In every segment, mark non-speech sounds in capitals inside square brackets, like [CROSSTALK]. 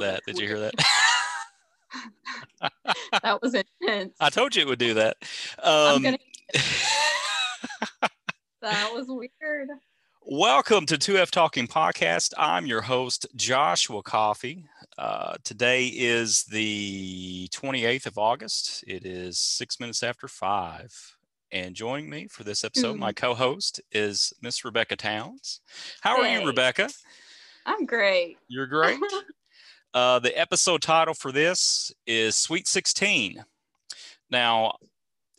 that. Did you hear that? [LAUGHS] that was intense. I told you it would do that. Um, gonna- [LAUGHS] [LAUGHS] That was weird. welcome to 2F Talking Podcast. I'm your host, Joshua Coffee. Uh, today is the 28th of August. It is six minutes after five. And joining me for this episode, Mhm. my co host is Miss Rebecca Towns. How are you, Rebecca? I'm great. You're great. Uh, the episode title for this is Sweet 16. Now,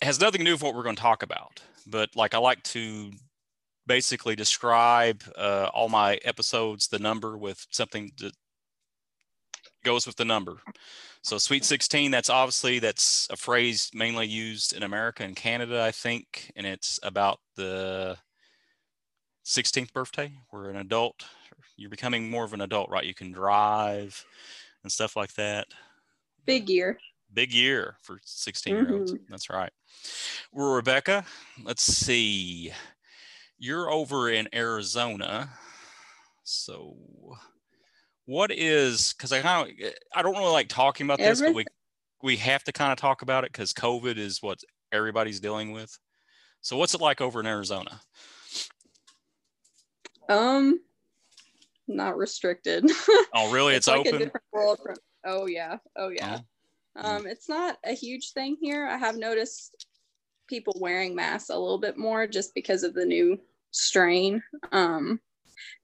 has nothing to do with what we're going to talk about, but like I like to basically describe uh, all my episodes, the number with something that goes with the number. So Sweet 16, that's obviously that's a phrase mainly used in America and Canada, I think, and it's about the 16th birthday where an adult you're becoming more of an adult, right? You can drive and stuff like that. Big year. Big year for 16 year olds. That's right. Well, Rebecca, let's see. You're over in Arizona. So, what is because I kind of I don't really like talking about this, but we we have to kind of talk about it because COVID is what everybody's dealing with. So, what's it like over in Arizona? Um, not restricted. Oh, really? [LAUGHS] It's, like a open. different world from. Oh yeah. Oh yeah. Mm. Um, it's not a huge thing here. I have noticed people wearing masks a little bit more just because of the new strain. Um,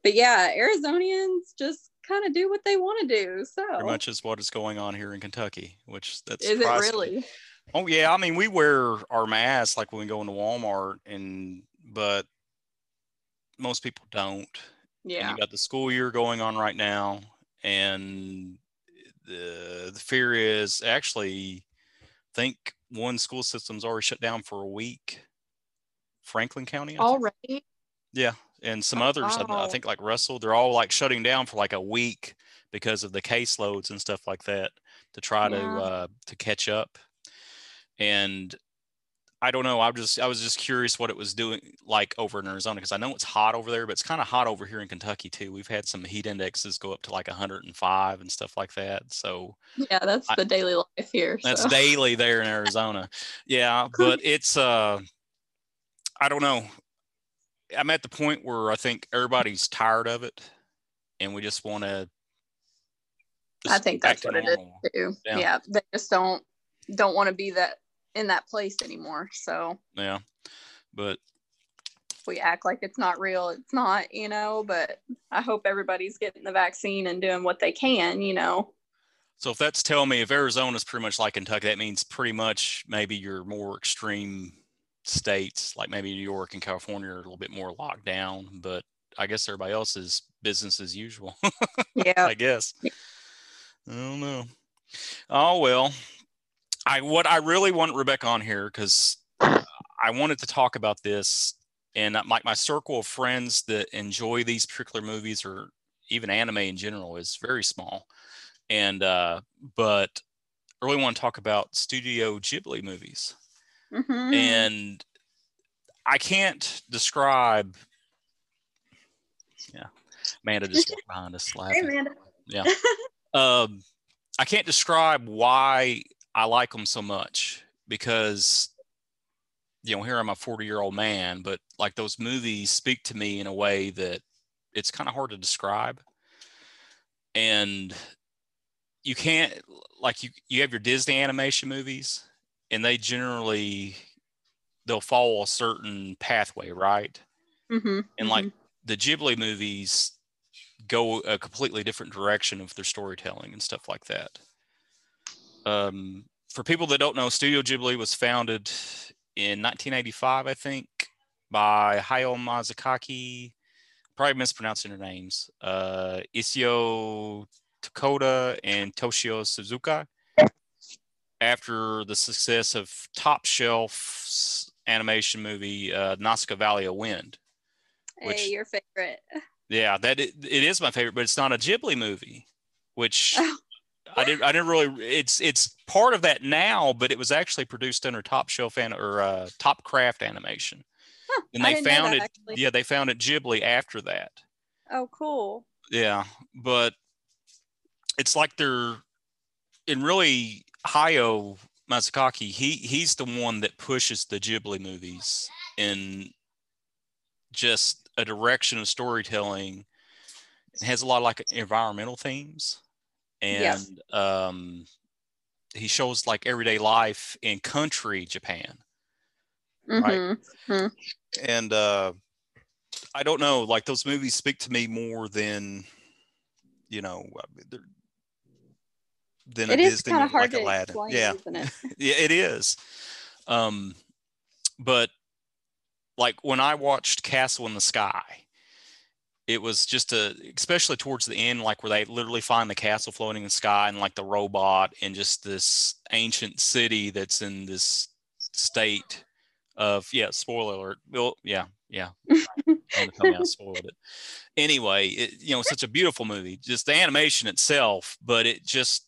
but yeah, Arizonians just kind of do what they want to do. So Pretty much is what is going on here in Kentucky, which that's is it really? Oh yeah, I mean we wear our masks like when we go into Walmart, and but most people don't. And Yeah. you got the school year going on right now, and the the fear is actually, I think one school system's already shut down for a week. Franklin County, I think. Already? yeah, and some Oh, others. I, I think like Russell, they're all like shutting down for like a week because of the caseloads and stuff like that to try to uh, to catch up. And I don't know. I just I was just curious what it was doing like over in Arizona because I know it's hot over there, but it's kind of hot over here in Kentucky too. We've had some heat indexes go up to like 105 and stuff like that. So Yeah, that's I- the daily life here. that's daily there in Arizona. Yeah, but [LAUGHS] it's uh I don't know. I'm at the point where I think everybody's tired of it and we just want to I think that's what it is too. Yeah. Yeah. they just don't don't want to be that in that place anymore. So Yeah. But we act like it's not real, it's not, you know. But I hope everybody's getting the vaccine and doing what they can, you know. so if that's telling me if Arizona's pretty much like Kentucky, that means pretty much maybe your more extreme states, like maybe New York and California are a little bit more locked down, but I guess everybody else is business as usual. [LAUGHS] Yeah. I guess. I don't know. Oh well. I what I really want Rebecca on here because I wanted to talk about this, and like my circle of friends that enjoy these particular movies or even anime in general is very small, and uh, but I really want to talk about Studio Ghibli movies, Mhm. and I can't describe. Yeah, Amanda just walked behind us [LAUGHS] Hey, Amanda. yeah um i can't describe why i like them so much because you know here i'm a 40 year old man but like those movies speak to me in a way that it's kind of hard to describe and you can't like you you have your disney animation movies and they generally they'll follow a certain pathway right Mhm. and like the Ghibli movies go a completely different direction of their storytelling and stuff like that. Um, for people that don't know, Studio Ghibli was founded in 1985, I think, by Hayao Miyazaki. Probably mispronouncing their names. Uh, Isio Takoda and Toshio Suzuka. After the success of Top Shelf's animation movie, uh, Nausicaa Valley of Wind. hey, which- your favorite. Yeah, that it, it is my favorite, but it's not a Ghibli movie, which I didn't I didn't really. It's it's part of that now, but it was actually produced under Top Shelf and or uh, Top Craft Animation, Huh, and they know that, founded actually. yeah they found it Ghibli after that. Oh, cool. Yeah, but it's like they're in really Hayao Miyazaki. He he's the one that pushes the Ghibli movies in just a direction of storytelling. It has a lot of like environmental themes, and um, he shows like everyday life in country Japan, right? Mhm. And uh, I don't know, like those movies speak to me more than you know they're- than a It is of hard like to Aladdin. explain, yeah, it? [LAUGHS] yeah, it is. Um, but like when I watched Castle in the Sky, it was just a, especially towards the end, like where they literally find the castle floating in the sky and like the robot and just this ancient city that's in this state of, yeah, spoiler alert. Well, yeah, yeah. Don't tell me I spoiled it. Anyway, it, you know, it's such a beautiful movie, just the animation itself, but it just,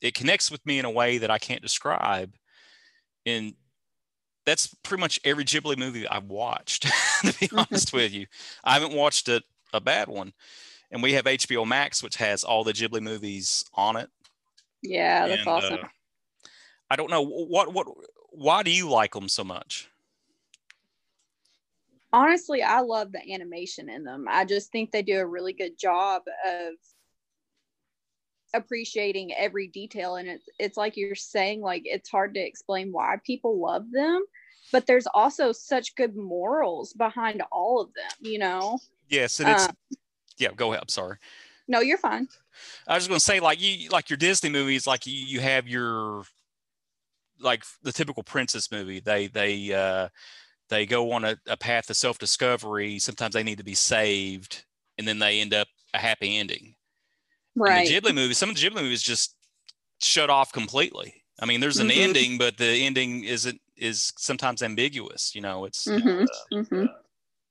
it connects with me in a way that I can't describe. And that's pretty much every Ghibli movie I've watched, [LAUGHS] to be [LAUGHS] honest with you. I haven't watched a, a bad one. And we have HBO Max, which has all the Ghibli movies on it. Yeah, that's And, awesome. uh, I don't know what what why do you like them so much? Honestly, I love the animation in them. I just think they do a really good job of appreciating every detail and it's it's like you're saying like it's hard to explain why people love them but there's also such good morals behind all of them you know Yes, and it's Uh, yeah. Go ahead. I'm sorry. no you're fine I was going to say like you like your Disney movies, like you, you have your like the typical princess movie. They they uh, they go on a, a path of self discovery. Sometimes they need to be saved, and then they end up a happy ending. right the Ghibli movies, some of the Ghibli movies just shut off completely. I mean, there's an Mhm. ending, but the ending isn't is sometimes ambiguous. You know, it's Mhm, uh, mhm.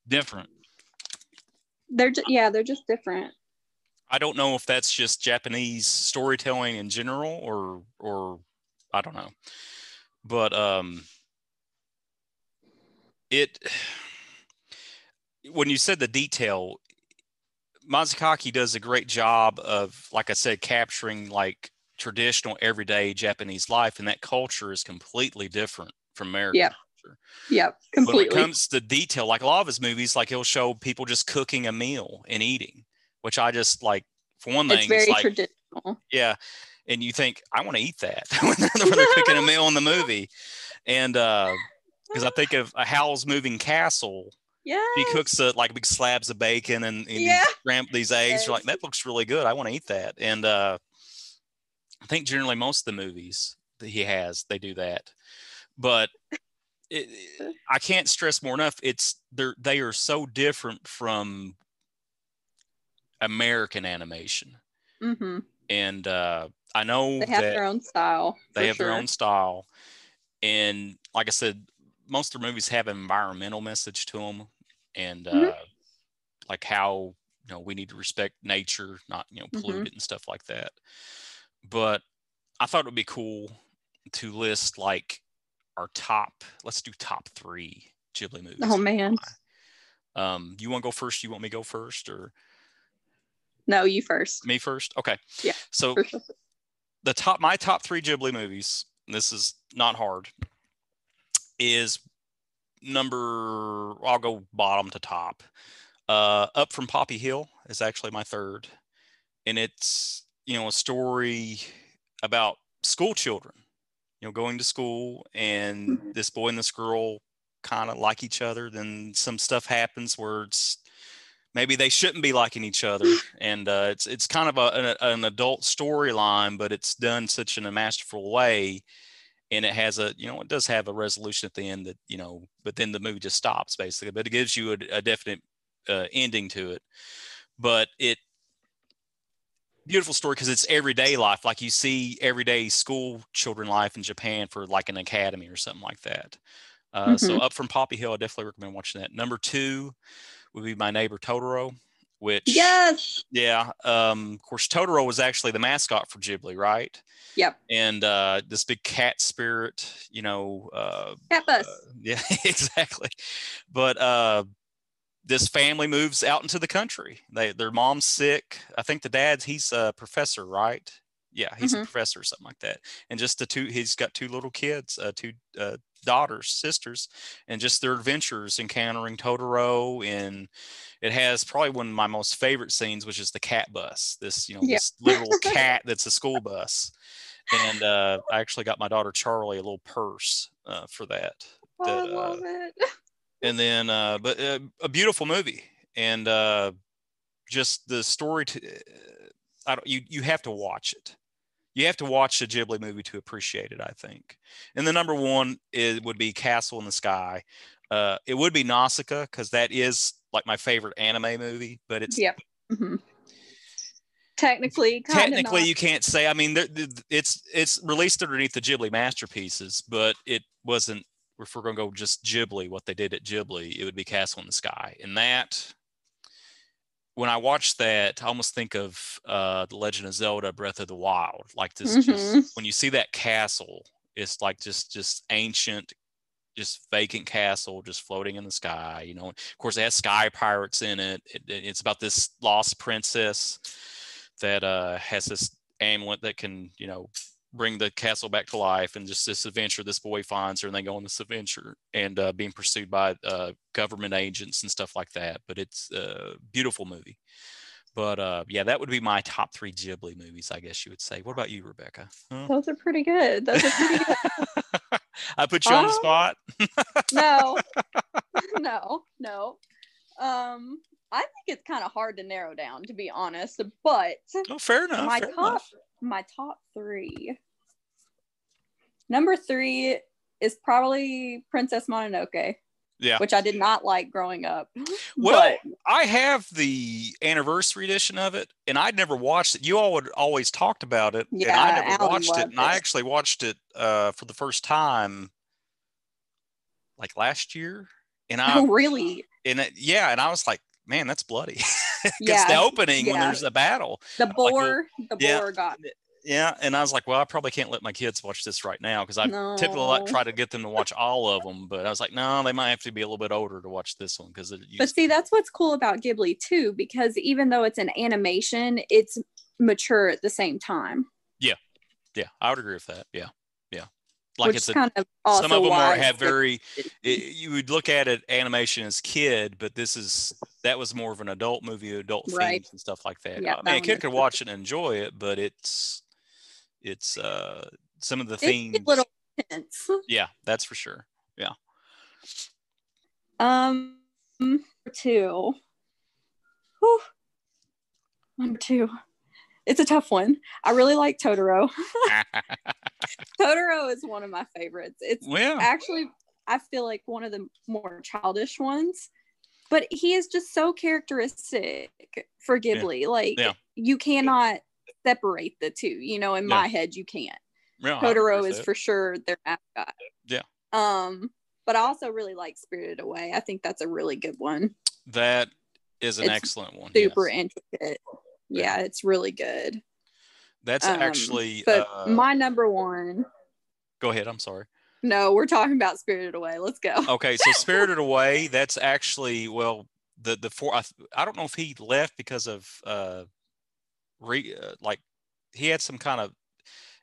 different. They're just yeah they're just different. I don't know if that's just Japanese storytelling in general or or I don't know. But um it when you said the detail Mazukaki does a great job of like I said capturing like traditional everyday Japanese life and that culture is completely different from American. Yeah, culture. yep When it comes to detail like a lot of his movies like he'll show people just cooking a meal and eating which I just like for one thing it's very like traditional yeah. And you think, I want to eat that [LAUGHS] when they're, cooking a meal in the movie. And because I think of a Howl's Moving Castle, yeah he cooks uh, like big slabs of bacon and, and Yeah. these, these eggs. You're like, that looks really good. I want to eat that. And uh, I think generally most of the movies that he has, they do that. But it, I can't stress more enough. It's they're they are so different from American animation, hmm and uh, I know they have their own style they have their own style and like i said most of their movies have an environmental message to them and Mhm. uh, like how you know we need to respect nature not you know Mhm. pollute it and stuff like that but i thought it would be cool to list like our top let's do top three ghibli movies. Oh man. Um you want to go first? You want me to go first or? No you first. Me first? Okay. Yeah, so sure. the top my top three Ghibli movies, this is not hard, is number I'll go bottom to top. Uh, Up from Poppy Hill is actually my third, and it's you know a story about school children, you know, going to school, and this boy and this girl kind of like each other. Then some stuff happens where it's maybe they shouldn't be liking each other, [LAUGHS] and uh, it's it's kind of a, an, an adult storyline, but it's done such in a masterful way, and it has a you know it does have a resolution at the end that you know, but then the movie just stops basically, but it gives you a, a definite uh, ending to it, but it beautiful story because it's everyday life like you see everyday school children life in japan for like an academy or something like that. Uh, so up from poppy hill i definitely recommend watching that. Number two would be my neighbor totoro which yes. Yeah um, of course totoro was actually the mascot for ghibli right? Yep. And uh, this big cat spirit you know uh, cat bus. uh, [LAUGHS] yeah [LAUGHS] exactly. But uh this family moves out into the country. They their mom's sick. I think the dad's he's a professor, right? Yeah, he's Mhm. a professor or something like that. And just the two, he's got two little kids, uh, two uh, daughters, sisters, and just their adventures encountering Totoro. And it has probably one of my most favorite scenes, which is the cat bus. This you know Yeah. this little [LAUGHS] cat that's a school bus. And uh, I actually got my daughter Charlie a little purse uh, for that Oh, I love it. And then uh but uh, a beautiful movie. And uh just the story to i don't you you have to watch it. You have to watch the ghibli movie to appreciate it i think. And the number one is would be castle in the sky. Uh it would be nausicaa because that is like my favorite anime movie but it's Yep. Mhm. Technically, kind technically you can't say i mean there- it's it's released underneath the ghibli masterpieces but it wasn't if we're going to go just ghibli what they did at ghibli it would be castle in the sky and that when i watch that i almost think of uh the legend of zelda breath of the wild like this Mhm. just when you see that castle it's like just just ancient just vacant castle just floating in the sky you know of course it has sky pirates in it, it it- it's about this lost princess that uh, has this amulet that can, you know, bring the castle back to life. And just this adventure, this boy finds her, and they go on this adventure and uh, being pursued by uh, government agents and stuff like that. But it's a beautiful movie. But uh, yeah, that would be my top three Ghibli movies, I guess you would say. What about you, Rebecca? Huh? Those are pretty good. Those are pretty good. [LAUGHS] I put you on the Um, spot. no, [LAUGHS] [LAUGHS] no, no. Um, I think it's kind of hard to narrow down, to be honest. But Oh, fair enough. my fair top, enough. my top three. Number three is probably Princess Mononoke, Yeah. which I did not like growing up. [GASPS] Well, But I have the anniversary edition of it, and I'd never watched it. You all would always talked about it, and I never Alan watched it. And I actually watched it uh, for the first time, like last year. And I, oh, [LAUGHS] really, and it, yeah, and I was like, man, that's bloody. [LAUGHS] Because Yeah, the opening when there's a battle, the boar, the yeah. boar got yeah. And I was like, well, I probably can't let my kids watch this right now because I typically like try to get them to watch all of them, but I was like, no, they might have to be a little bit older to watch this one because But see, that's what's cool about Ghibli too, because even though it's an animation, it's mature at the same time, yeah, yeah, I would agree with that. Yeah, yeah. Like which it's a kind of some of them are have very it, you would look at it animation as kid but this is that was more of an adult movie adult Right. themes and stuff like that Yeah, i mean a kid could watch it and enjoy it but it's it's uh some of the it's themes a little intense. [LAUGHS] yeah that's for sure Yeah. Um, number two. Whew. Number two. It's a tough one. I really like Totoro. [LAUGHS] [LAUGHS] Totoro is one of my favorites. It's well actually I feel like one of the more childish ones. But he is just so characteristic for Ghibli. Like Yeah. you cannot separate the two. You know, in Yeah. my head, you can't. yeah, Totoro is for sure their mascot. Yeah. Um, but I also really like Spirited Away. I think that's a really good one. that is an it's excellent one Super yes. intricate. Yeah, it's really good. that's Um, actually But uh, my number one. go ahead i'm sorry No, we're talking about Spirited Away. Let's go. okay so [LAUGHS] spirited away that's actually well the the four I, I don't know if he left because of uh re uh, like he had some kind of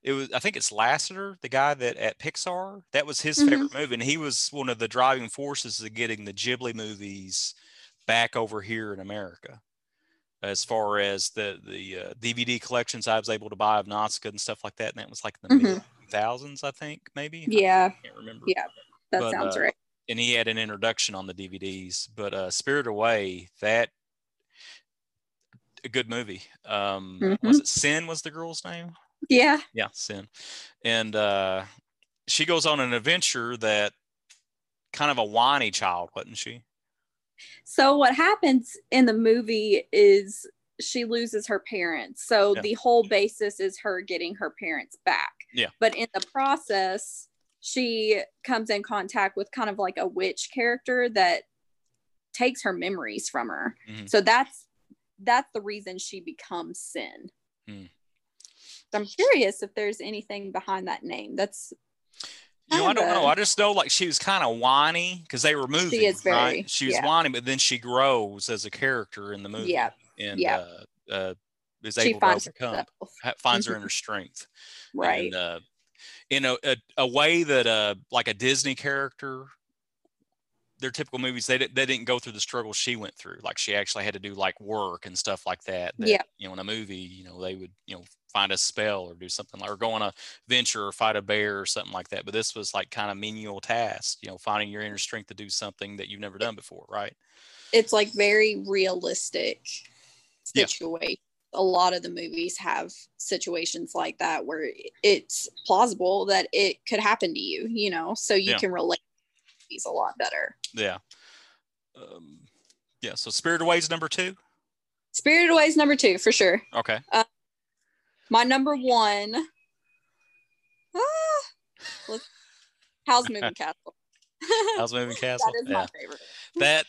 it was i think it's lasseter the guy that at pixar that was his Mhm. favorite movie and he was one of the driving forces of getting the ghibli movies back over here in america as far as the the uh, dvd collections i was able to buy of nausicaa and stuff like that and that was like the Mhm. mid 2000s i think maybe I Yeah, can't remember yeah, that But, sounds uh, right. and he had an introduction on the DVDs. But uh, Spirit Away, that a good movie. Um, Was it Sen? Was the girl's name? Yeah, Yeah, Sen. And uh, she goes on an adventure that kind of a whiny child, wasn't she? So what happens in the movie is she loses her parents. So Yeah. the whole basis is her getting her parents back. Yeah. But in the process, she comes in contact with kind of like a witch character that takes her memories from her. Mhm. So that's that's the reason she becomes Sen. So I'm curious if there's anything behind that name. That's You know, I don't know. I just know like she was kind of whiny because they were moving. She is very- right? She was yeah. whiny, but then she grows as a character in the movie. Yeah, And yeah. uh, uh, is she able to overcome, herself. finds her Mhm. inner strength. Right. And, uh, in a, a, a way that uh, like a Disney character, their typical movies, they, they didn't go through the struggle she went through. Like she actually had to do like work and stuff like that. that, Yeah. You know, in a movie, you know, they would, you know, find a spell or do something like, or go on a venture or fight a bear or something like that. But this was like kind of menial task, you know, finding your inner strength to do something that you've never done before. Right. it's like very realistic Yeah. A lot of the movies have situations like that where it's plausible that it could happen to you, you know, so you Yeah. can relate to these a lot better. Yeah. Um, yeah. So Spirited Away is number two. Spirited Away is number two for sure. Okay. My number one, ah, let's- Howl's Moving Castle? [LAUGHS] Howl's Moving [LAUGHS] Castle? that is yeah. my favorite. that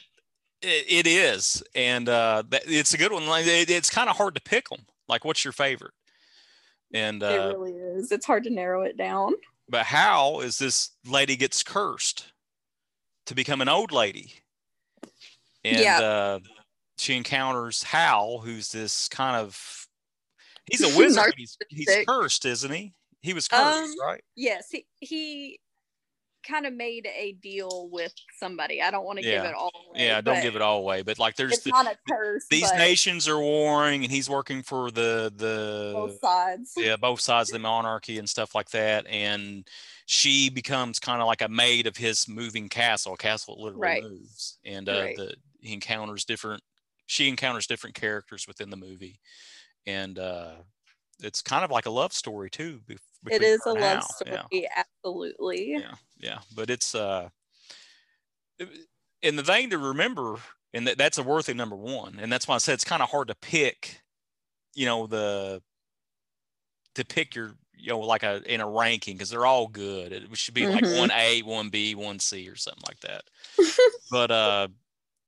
it, it is and uh that, it's a good one like it, it's kind of hard to pick them like what's your favorite and uh it really is. It's hard to narrow it down. but how is this lady gets cursed to become an old lady and Yeah. uh she encounters Howl who's this kind of he's a [LAUGHS] wizard he's, he's cursed isn't he he was cursed Um, right Yes, he, he kind of made a deal with somebody. I don't want to give it all away. yeah don't give it all away but like there's the, curse. these nations are warring and he's working for the the both sides. [LAUGHS] yeah, both sides of the monarchy and stuff like that. And she becomes kind of like a maid of his moving castle. Castle literally Right. moves, and uh, Right. the he encounters different. She encounters different characters within the movie, and uh, it's kind of like a love story too. It is a and love story, Yeah, absolutely. yeah, yeah. But it's uh, in the vein to remember, and that, that's a worthy number one. And that's why I said it's kind of hard to pick. You know the to pick your you know like a in a ranking because they're all good. It should be like Mhm. one A, one B, one C or something like that. [LAUGHS] but uh,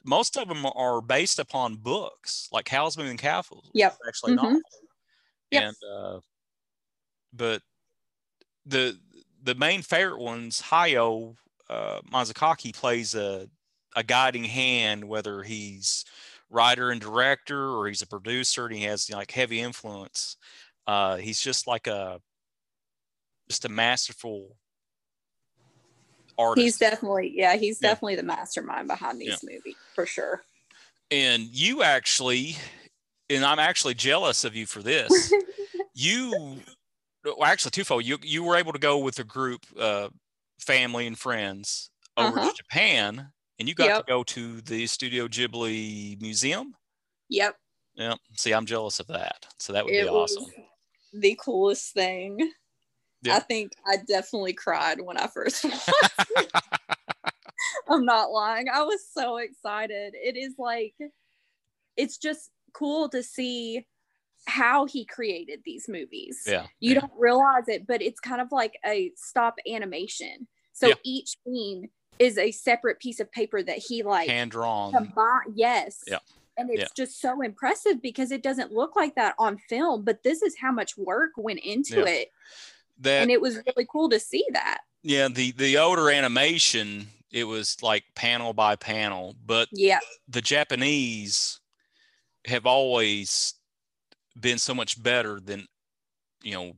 most of them are based upon books, like Howl's Moving Castle. Yep. actually Mhm. novel. Yep. And uh, but the the main favorite ones, Hayao uh, plays a a guiding hand, whether he's writer and director or he's a producer and he has like heavy influence. Uh, he's just like a just a masterful artist. He's definitely, yeah, he's Yeah. definitely the mastermind behind these movies for sure. and you actually, and I'm actually jealous of you for this. [LAUGHS] you, well, actually, twofold. You you were able to go with a group, uh, family and friends over Uh-huh. to Japan, and you got Yep. to go to the Studio Ghibli Museum. Yep. Yeah. See, I'm jealous of that. So that would it be awesome. the coolest thing. Yeah. I think I definitely cried when I first. [LAUGHS] [LAUGHS] I'm not lying. I was so excited. It is like, it's just cool to see how he created these movies. yeah. You yeah. don't realize it, but it's kind of like a stop animation. So Yeah. each scene is a separate piece of paper that he like hand drawn. Yes. Yeah. And it's Yeah. just so impressive because it doesn't look like that on film, but this is how much work went into it. That And it was really cool to see that. yeah, the the older animation, it was like panel by panel, but Yeah. the Japanese have always been so much better than you know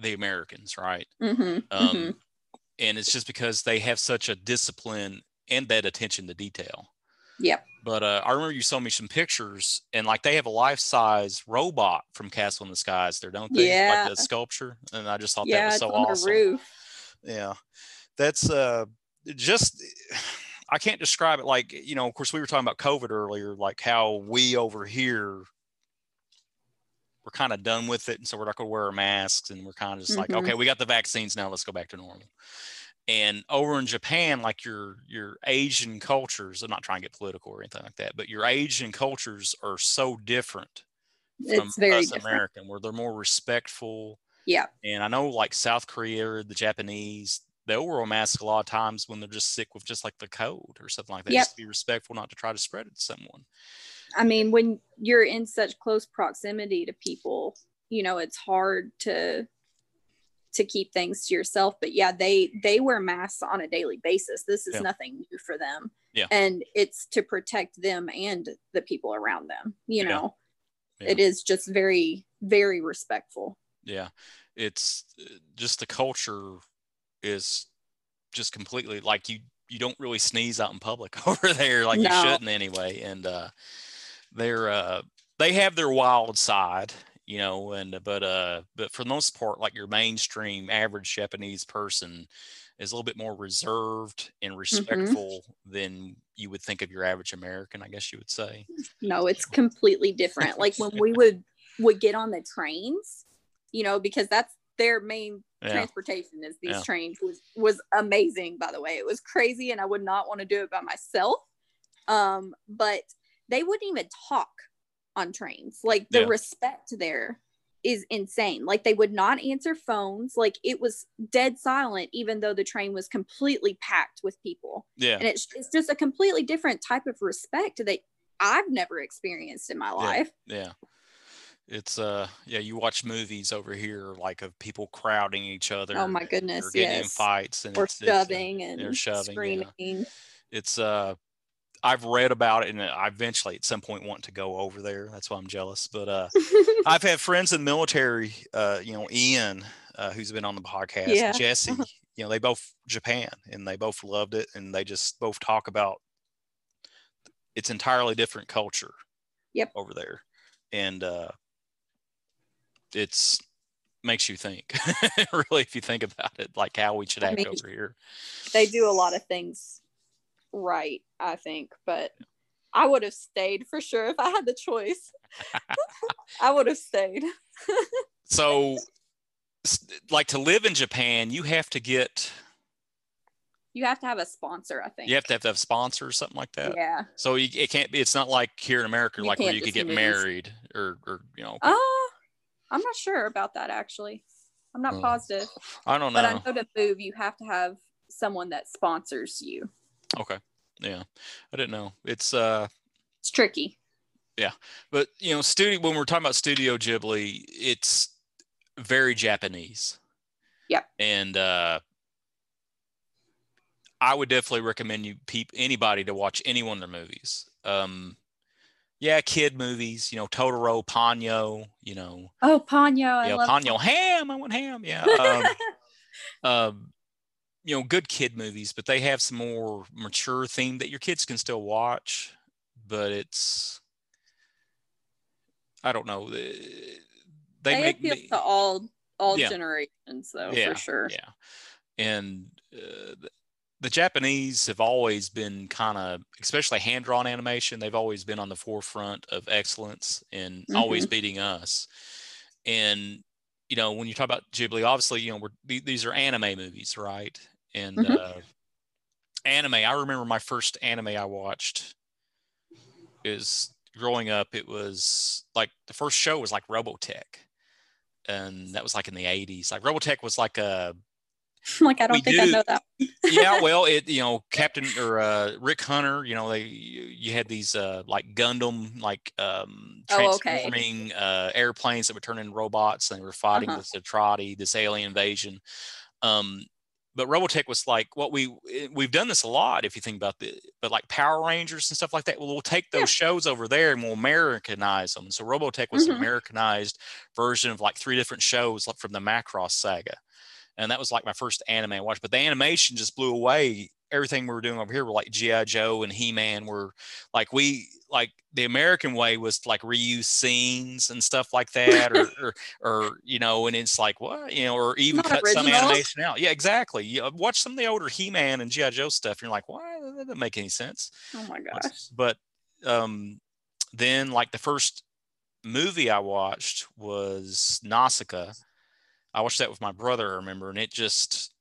the Americans, right? hmm Um, And it's just because they have such a discipline and that attention to detail. Yep. But uh, I remember you showed me some pictures, and like they have a life size robot from Castle in the Skies there, don't they? Yeah. Like the sculpture, and I just thought that Yeah. was It's so awesome. Yeah, that's uh just I can't describe it like you know. Of course, we were talking about COVID earlier, like how we over here we're kind of done with it, and so we're not going to wear our masks, and we're kind of just like, Mhm. okay, we got the vaccines now, let's go back to normal. And over in Japan, like your your Asian cultures, I'm not trying to get political or anything like that, but your Asian cultures are so different from It's very us different. American, where they're more respectful. Yeah. And I know like South Korea the Japanese, they'll wear a mask a lot of times when they're just sick with just like the cold or something like that. Yep. Just to be respectful, not to try to spread it to someone. I mean, when you're in such close proximity to people, you know, it's hard to to keep things to yourself but yeah they they wear masks on a daily basis this is Yeah. nothing new for them Yeah. and it's to protect them and the people around them you know Yeah. it is just very very respectful yeah it's uh, just the culture is just completely like you you don't really sneeze out in public [LAUGHS] over there like you shouldn't anyway. And uh they're uh they have their wild side you know and but uh but for the most part like your mainstream average japanese person is a little bit more reserved and respectful than you would think of your average american i guess you would say. No it's completely different. Like when we [LAUGHS] would would get on the trains you know because that's their main yeah. transportation is these Yeah. trains was was amazing by the way. It was crazy and i would not want to do it by myself. Um but they wouldn't even talk on trains. Like the Yeah. respect there is insane. Like they would not answer phones. Like it was dead silent even though the train was completely packed with people. Yeah. And it's, it's just a completely different type of respect that i've never experienced in my life. Yeah. It's uh yeah, you watch movies over here like of people crowding each other. oh my or goodness getting in yes fights and or it's, it's, uh, shoving and they're shoving, yeah. screaming it's uh I've read about it and I eventually at some point want to go over there. That's why I'm jealous. But uh [LAUGHS] I've had friends in the military, uh, you know, Ian, uh, who's been on the podcast, Yeah. Jesse, you know, they both Japan and they both loved it and they just both talk about it's entirely different culture Yep. over there. And uh it's makes you think [LAUGHS] really if you think about it, like how we should I act mean, over here. they do a lot of things right, I think, but I would have stayed for sure if I had the choice. [LAUGHS] I would have stayed. [LAUGHS] So like to live in Japan, you have to get You have to have a sponsor, I think. you have to have to have sponsors or something like that. Yeah. So you, it can't be. It's not like here in America, You like where you could get married or, or you know. Uh, I'm not sure about that actually. I'm not Oh, positive, I don't know. but I know. know to move, you have to have someone that sponsors you. Okay, yeah, I didn't know. It's uh, It's tricky. Yeah, but you know, studio when we're talking about Studio Ghibli, it's very Japanese. Yep. And uh, I would definitely recommend you peep anybody to watch any one of their movies. Um, yeah, kid movies. You know, Totoro, Ponyo. You know, Oh, Ponyo. I yeah, love Ponyo ham. I want ham. Yeah. Um, [LAUGHS] um, you know, good kid movies, but they have some more mature theme that your kids can still watch. But it's, I don't know. They, they, they make appeal me, to all all Yeah. generations though Yeah, for sure yeah, and uh, the, Japanese have always been kind of, especially hand drawn animation. They've always been on the forefront of excellence and always beating us. And you know, when you talk about Ghibli, obviously, you know, we're these are anime movies, right? And Mhm. uh, anime. I remember my first anime I watched is growing up. It was like the first show was like Robotech, and that was like in the '80s. Like Robotech was like a [LAUGHS] like i don't We think i know that yeah, [LAUGHS] well, it you know Captain or uh, Rick Hunter, you know they you, had these uh, like Gundam like um, Oh, okay. transforming uh, airplanes that would turn into robots, and they were fighting Uh-huh. this Atrati, this alien invasion. Um, but Robotech was like what we eh, we've done this a lot if you think about the but like Power Rangers and stuff like that. Well, we'll take those Yeah. shows over there and we'll Americanize them. So Robotech was an Mhm. Americanized version of like three different shows like from the Macross saga and that was like my first anime I watched. But the animation just blew away everything we were doing over here. Were like GI Joe and He Man. Were like we like the American way was to like reuse scenes and stuff like that, or, [LAUGHS] or or you know, and it's like what you know, or even Not cut some animation out. Yeah, exactly. You watch some of the older He Man and GI Joe stuff, and you're like, why that doesn't make any sense. oh my gosh But um, then like the first movie I watched was Nausicaa. I watched that with my brother, I remember, and it just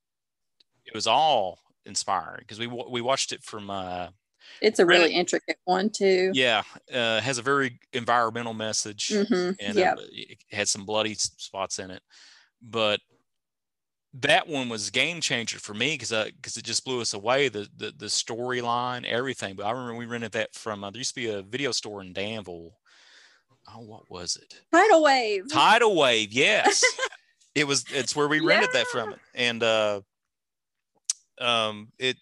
it was all inspiring because we we watched it from uh it's a really intricate one too. Yeah uh has a very environmental message hmm and yeah uh, it had some bloody spots in it. But that one was game changer for me because because it just blew us away the the, the storyline everything. But i remember we rented that from uh, there used to be a video store in danville. Oh what was it? Tidal wave. Tidal wave yes [LAUGHS] it was it's where we rented that from and uh um it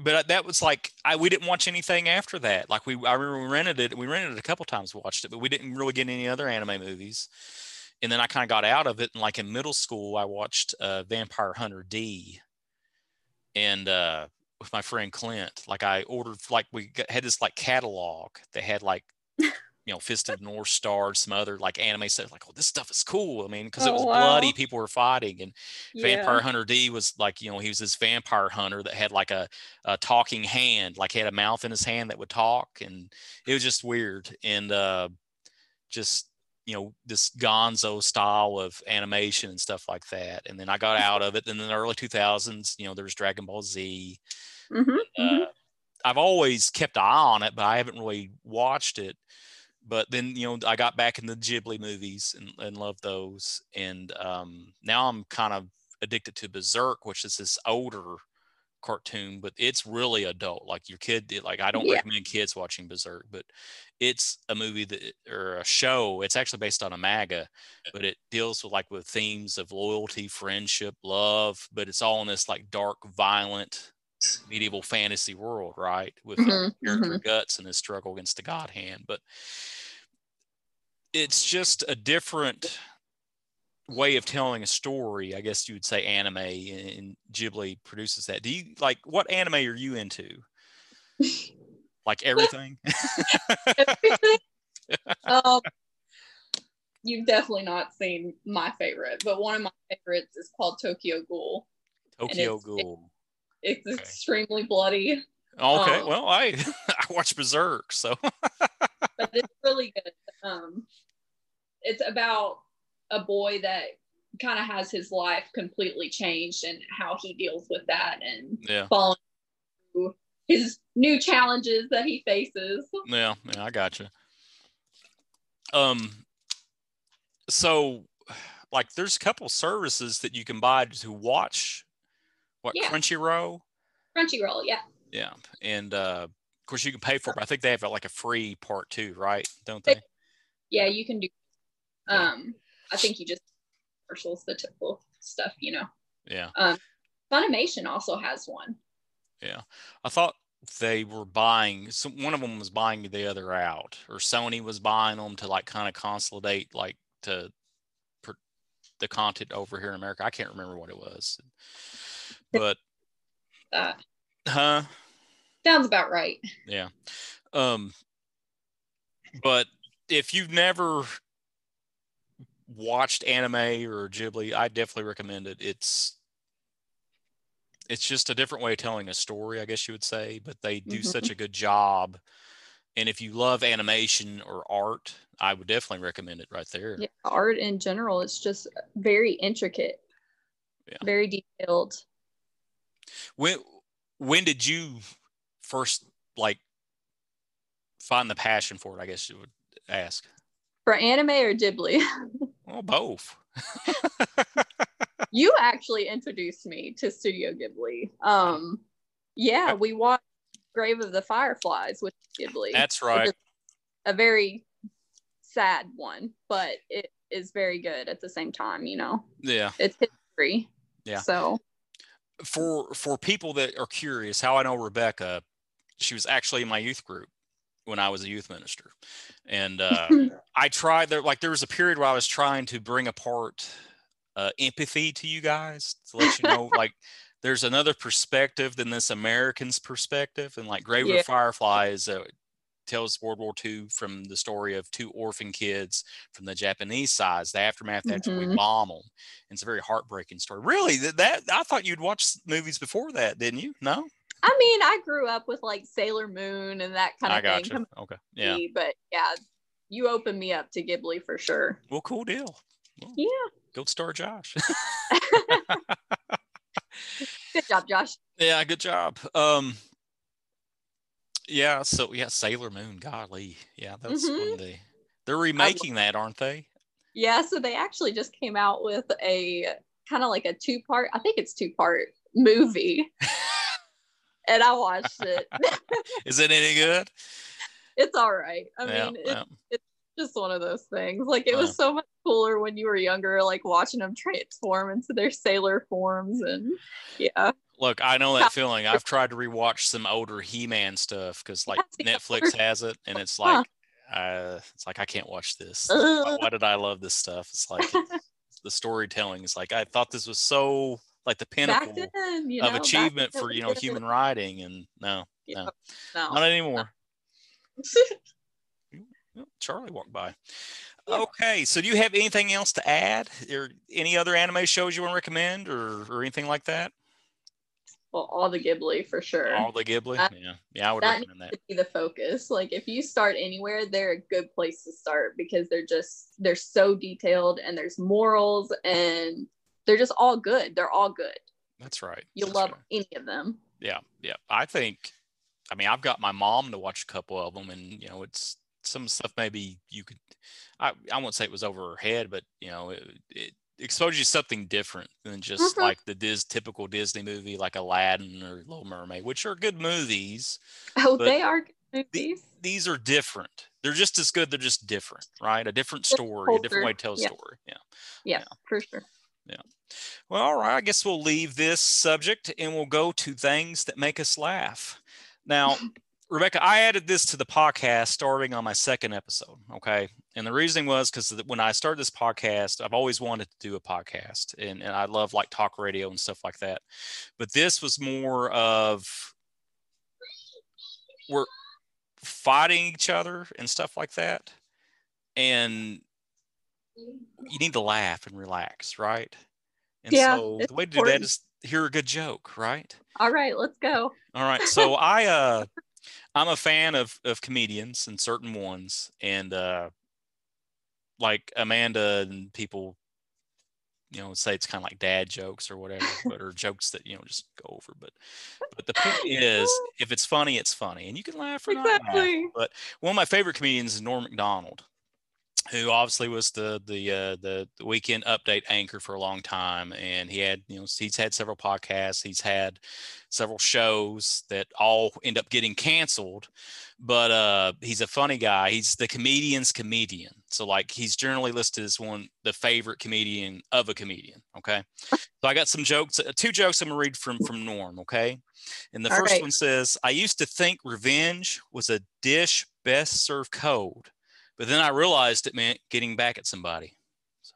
but that was like I we didn't watch anything after that. Like we I remember we rented it. We rented it a couple times, watched it, but we didn't really get any other anime movies. And then I kind of got out of it. And like in middle school, I watched uh, Vampire Hunter D, and uh, with my friend Clint. Like I ordered like we got, had this like catalog that had like [LAUGHS] you know, Fist of North Star, some other like anime stuff. Like, oh, this stuff is cool. I mean, because oh, it was wow. bloody, people were fighting, and yeah. Vampire Hunter D was like, you know, he was this vampire hunter that had like a, a talking hand, like he had a mouth in his hand that would talk, and it was just weird and uh, just you know this Gonzo style of animation and stuff like that. And then I got out of it. And in the early 2000s, you know, there was Dragon Ball Z. Mm-hmm, uh, mm-hmm. I've always kept an eye on it, but I haven't really watched it but then you know I got back in the Ghibli movies and, and loved those, and um, now I'm kind of addicted to Berserk, which is this older cartoon, but it's really adult. Like your kid, like I don't yeah. recommend kids watching Berserk, but it's a movie that or a show. It's actually based on a manga, but it deals with like with themes of loyalty, friendship, love, but it's all in this like dark, violent medieval fantasy world, right? With mm-hmm, character mm-hmm. guts and his struggle against the god hand. But it's just a different way of telling a story. I guess you would say anime, and Ghibli produces that. Do you like what anime are you into? like everything. [LAUGHS] everything. um, you've definitely not seen my favorite, but one of my favorites is called Tokyo Ghoul. Tokyo Ghoul. It, it's okay. extremely bloody. Okay, um, well, I [LAUGHS] I watch Berserk, so. [LAUGHS] but it's really good. Um, it's about a boy that kind of has his life completely changed and how he deals with that and yeah. following through his new challenges that he faces. Yeah, yeah, I got you. Um, so like, there's a couple services that you can buy to watch. What yeah. Crunchyroll? Crunchyroll, yeah. Yeah, and uh, of course you can pay for it. But I think they have like a free part too, right? Don't they? Yeah, you can do. Um, I think you just commercials, the typical stuff, you know. Yeah. Um, Funimation also has one. Yeah, I thought they were buying. So one of them was buying the other out, or Sony was buying them to like kind of consolidate, like to the content over here in America. I can't remember what it was, but. Uh, [LAUGHS] huh Sounds about right. Yeah. Um, but if you've never watched anime or Ghibli, I definitely recommend it. It's it's just a different way of telling a story, I guess you would say, but they do mm-hmm. such a good job. And if you love animation or art, I would definitely recommend it right there. Yeah, art in general, it's just very intricate, yeah. very detailed. When when did you first like find the passion for it? I guess you would ask. For anime or Ghibli? [LAUGHS] well, both. [LAUGHS] you actually introduced me to Studio Ghibli. Um, yeah, we watched Grave of the Fireflies with Ghibli. That's right. A very sad one, but it is very good at the same time. You know. Yeah. It's history. Yeah. So. For for people that are curious, how I know Rebecca, she was actually in my youth group when I was a youth minister, and uh, [LAUGHS] I tried there. Like there was a period where I was trying to bring apart uh, empathy to you guys to let you know, like there's another perspective than this American's perspective, and like Grave yeah. of Fireflies uh, tells World War II from the story of two orphan kids from the Japanese side, the aftermath mm-hmm. after we bomb them. And it's a very heartbreaking story. Really, that, that I thought you'd watch movies before that, didn't you? No. I mean, I grew up with like Sailor Moon and that kind of I thing. You. Okay. Yeah. But yeah, you opened me up to Ghibli for sure. Well, cool deal. Well, yeah. Gold star Josh. [LAUGHS] [LAUGHS] good job, Josh. Yeah, good job. Um yeah, so yeah, Sailor Moon, golly. Yeah, that's mm-hmm. one day. They're remaking that, aren't they? Yeah, so they actually just came out with a kind of like a two part, I think it's two part movie. [LAUGHS] and I watched it. [LAUGHS] Is it any good? It's all right. I yeah, mean, yeah. it's just one of those things. Like it was so much cooler when you were younger, like watching them transform into their sailor forms and yeah. Look, I know that feeling. I've tried to rewatch some older He-Man stuff because like [LAUGHS] Netflix has it, and it's like, uh, it's like I can't watch this. Why did I love this stuff? It's like [LAUGHS] the storytelling is like I thought this was so like the pinnacle then, you know, of achievement for you know human writing, and no, no, no, not anymore. [LAUGHS] Charlie walked by. Okay, so do you have anything else to add, or any other anime shows you want to recommend, or or anything like that? Well, all the Ghibli for sure. All the Ghibli, that, yeah, yeah, I would that recommend that. To be the focus. Like if you start anywhere, they're a good place to start because they're just they're so detailed and there's morals and they're just all good. They're all good. That's right. You'll That's love right. any of them. Yeah, yeah. I think. I mean, I've got my mom to watch a couple of them, and you know, it's some stuff maybe you could I, I won't say it was over her head, but you know, it, it exposed you to something different than just mm-hmm. like the Dis typical Disney movie like Aladdin or Little Mermaid, which are good movies. Oh, they are movies. these are different. They're just as good. They're just different, right? A different story, a different way to tell a yeah. story. Yeah. yeah. Yeah, for sure. Yeah. Well, all right. I guess we'll leave this subject and we'll go to things that make us laugh. Now, [LAUGHS] Rebecca, I added this to the podcast starting on my second episode. Okay. And the reasoning was because when I started this podcast, I've always wanted to do a podcast and, and I love like talk radio and stuff like that. But this was more of we're fighting each other and stuff like that. And you need to laugh and relax, right? And yeah, so the way to do that is hear a good joke, right? All right, let's go. All right. So I uh I'm a fan of of comedians and certain ones, and uh, like Amanda and people, you know, say it's kind of like dad jokes or whatever, [LAUGHS] but or jokes that you know just go over. But but the point is, if it's funny, it's funny, and you can laugh or exactly. not laugh. But one of my favorite comedians is Norm Macdonald who obviously was the the uh, the weekend update anchor for a long time, and he had you know he's had several podcasts, he's had several shows that all end up getting canceled, but uh, he's a funny guy. He's the comedian's comedian, so like he's generally listed as one the favorite comedian of a comedian. Okay, so I got some jokes, uh, two jokes I'm gonna read from from Norm. Okay, and the all first right. one says, "I used to think revenge was a dish best served cold." But then I realized it meant getting back at somebody. So.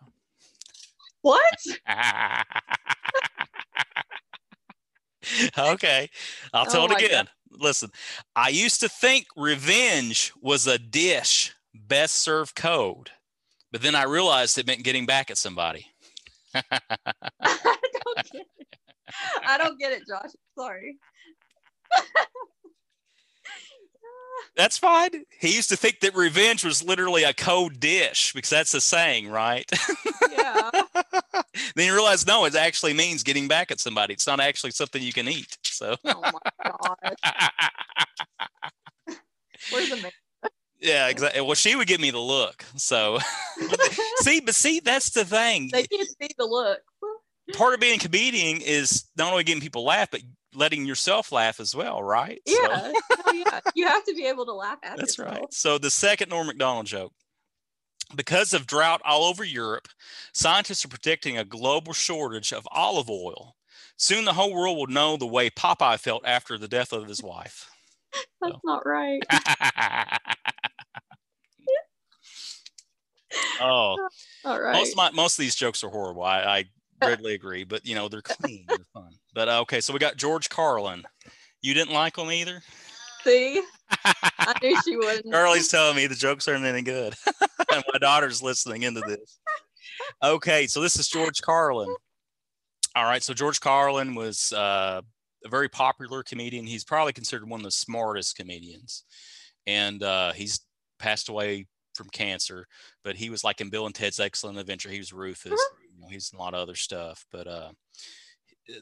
What? [LAUGHS] okay, I'll tell oh it again. God. Listen, I used to think revenge was a dish best served cold, but then I realized it meant getting back at somebody. [LAUGHS] I don't get it. I don't get it, Josh. Sorry. [LAUGHS] That's fine. He used to think that revenge was literally a cold dish because that's a saying, right? Yeah. [LAUGHS] then you realize no, it actually means getting back at somebody. It's not actually something you can eat. So. oh my gosh. Where's the man? [LAUGHS] Yeah, exactly. Well, she would give me the look. So, [LAUGHS] see, but see, that's the thing. They can't see the look. Part of being a comedian is not only getting people laugh, but letting yourself laugh as well, right? Yeah, so. yeah. You have to be able to laugh at That's yourself. right. So the second Norm Macdonald joke. Because of drought all over Europe, scientists are predicting a global shortage of olive oil. Soon the whole world will know the way Popeye felt after the death of his wife. [LAUGHS] That's so. not right. [LAUGHS] [LAUGHS] oh, all right. Most of my most of these jokes are horrible. I, I readily agree, but you know they're clean, they're fun. But uh, okay, so we got George Carlin. You didn't like him either. See, I knew she [LAUGHS] wouldn't. Carly's telling me the jokes aren't any good, [LAUGHS] and my daughter's listening into this. Okay, so this is George Carlin. All right, so George Carlin was uh, a very popular comedian. He's probably considered one of the smartest comedians, and uh, he's passed away from cancer. But he was like in Bill and Ted's Excellent Adventure. He was Rufus. Know, he's in a lot of other stuff, but uh,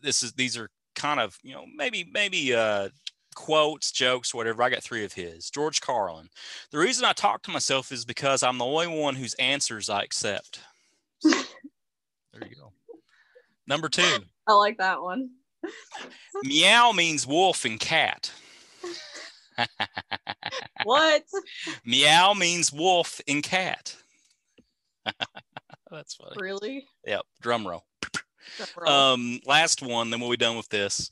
this is these are kind of you know maybe maybe uh, quotes, jokes, whatever. I got three of his. George Carlin. The reason I talk to myself is because I'm the only one whose answers I accept. So, [LAUGHS] there you go. Number two. I like that one. Meow means wolf and cat. what? [LAUGHS] Meow means wolf and cat. [LAUGHS] That's funny. Really? Yep. Drum roll. Um, last one, then we'll be done with this.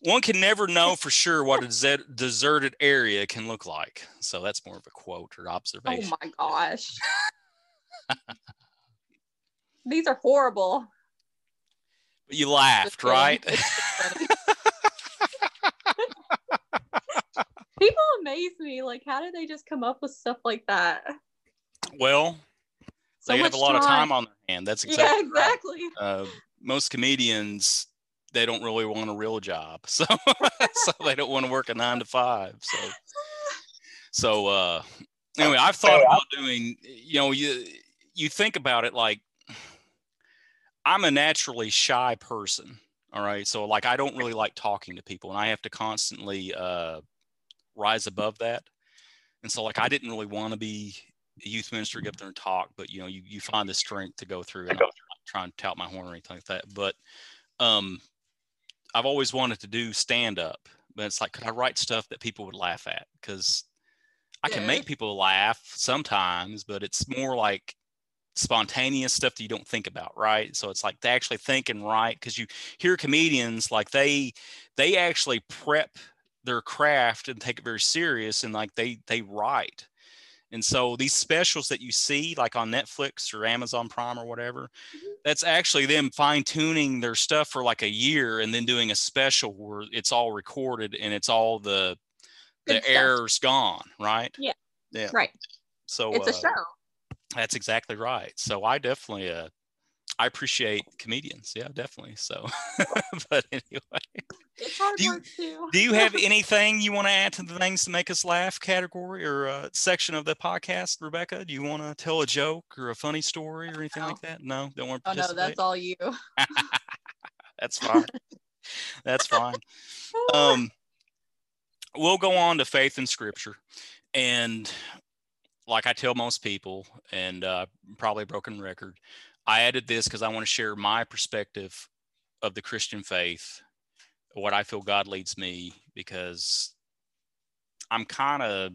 One can never know for sure what a des- deserted area can look like. So that's more of a quote or observation. oh my gosh. These are horrible. But you laughed, right? [LAUGHS] People amaze me. Like, how did they just come up with stuff like that? well, So they have a lot of time on their hand. That's exactly. yeah, right. exactly. Uh, most comedians, they don't really want a real job, [LAUGHS] so [LAUGHS] so they don't want to work a nine to five. So [LAUGHS] so uh, anyway, I've thought about doing. You know, you you think about it like I'm a naturally shy person. All right, so like I don't really like talking to people, and I have to constantly uh, rise above that. And so like I didn't really want to be youth minister, get up there and talk, but you know, you, you find the strength to go through. And I'm not trying to tout my horn or anything like that, but um, I've always wanted to do stand up, but it's like, could I write stuff that people would laugh at? Because I can Yeah. make people laugh sometimes, but it's more like spontaneous stuff that you don't think about, right? So it's like they actually think and write because you hear comedians like they they actually prep their craft and take it very serious and like they they write. And so these specials that you see like on Netflix or Amazon Prime or whatever, Mhm. that's actually them fine tuning their stuff for like a year and then doing a special where it's all recorded and it's all the Good the errors gone, right? Yeah. Yeah. Right. So It's a uh, show. that's exactly right. So I definitely uh I appreciate comedians. Yeah, definitely. So [LAUGHS] but anyway, It's hard do you- work too. do you have [LAUGHS] anything you want to add to the things to make us laugh category or uh, section of the podcast, Rebecca? Do you want to tell a joke or a funny story or anything No. like that? No, don't want to Oh no, that's all you. [LAUGHS] That's fine. That's fine. Um, we'll go on to faith and scripture, and like I tell most people, and uh, probably broken record, I added this because I want to share my perspective of the Christian faith, what I feel God leads me, because I'm kind of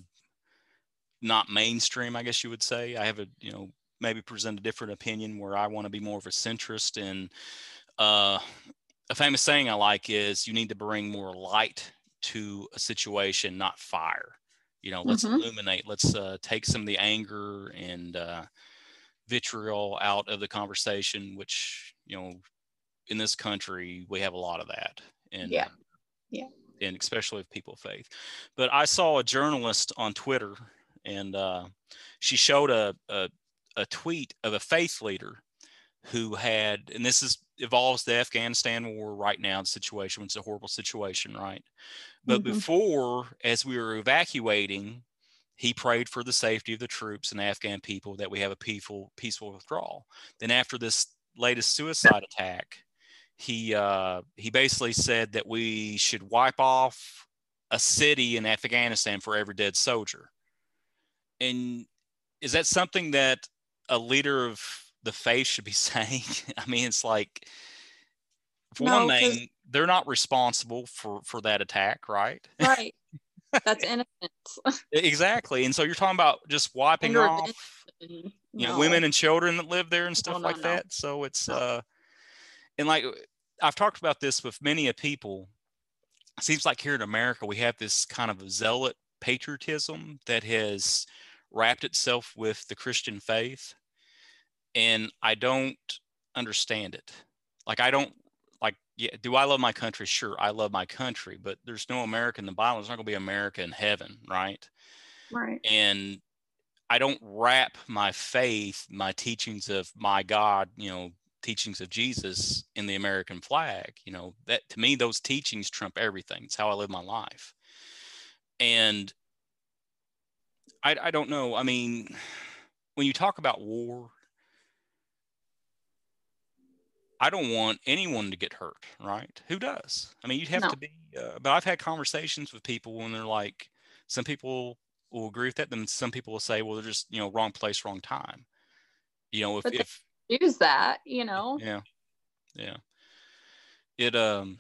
not mainstream, I guess you would say. I have a, you know, maybe present a different opinion where I want to be more of a centrist. And uh, a famous saying I like is you need to bring more light to a situation, not fire. You know, let's Mhm. illuminate, let's uh, take some of the anger and uh, vitriol out of the conversation, which, you know, in this country, we have a lot of that. And, Yeah. Yeah. And especially with people of faith. But I saw a journalist on Twitter and uh, she showed a, a, a tweet of a faith leader who had, and this is involves the Afghanistan war right now, the situation, it's a horrible situation, right? But Mhm. before, as we were evacuating, he prayed for the safety of the troops and Afghan people that we have a peaceful peaceful withdrawal. Then after this latest suicide attack, he uh, he basically said that we should wipe off a city in Afghanistan for every dead soldier. And is that something that a leader of the faith should be [LAUGHS] saying? I mean, it's like for No, one thing, they're not responsible for for that attack, right? Right. That's innocent. [LAUGHS] exactly. And so you're talking about just wiping off you know No. women and children that live there and stuff no, like no. that so it's uh and like i've talked about this with many a people it seems like here in america we have this kind of zealot patriotism that has wrapped itself with the christian faith and i don't understand it like i don't like yeah do i love my country sure i love my country but there's no america in the bible there's not going to be america in heaven right Right. and I don't wrap my faith, my teachings of my God, you know, teachings of Jesus in the American flag. You know, that to me, those teachings trump everything. It's how I live my life. And I, I don't know. I mean, when you talk about war, I don't want anyone to get hurt, right? Who does? I mean, you'd have No. to be, uh, but I've had conversations with people when they're like, some people will agree with that. Then some people will say, well, they're just, you know, wrong place, wrong time. You know, if, if, Use that, you know. yeah, yeah. It, um,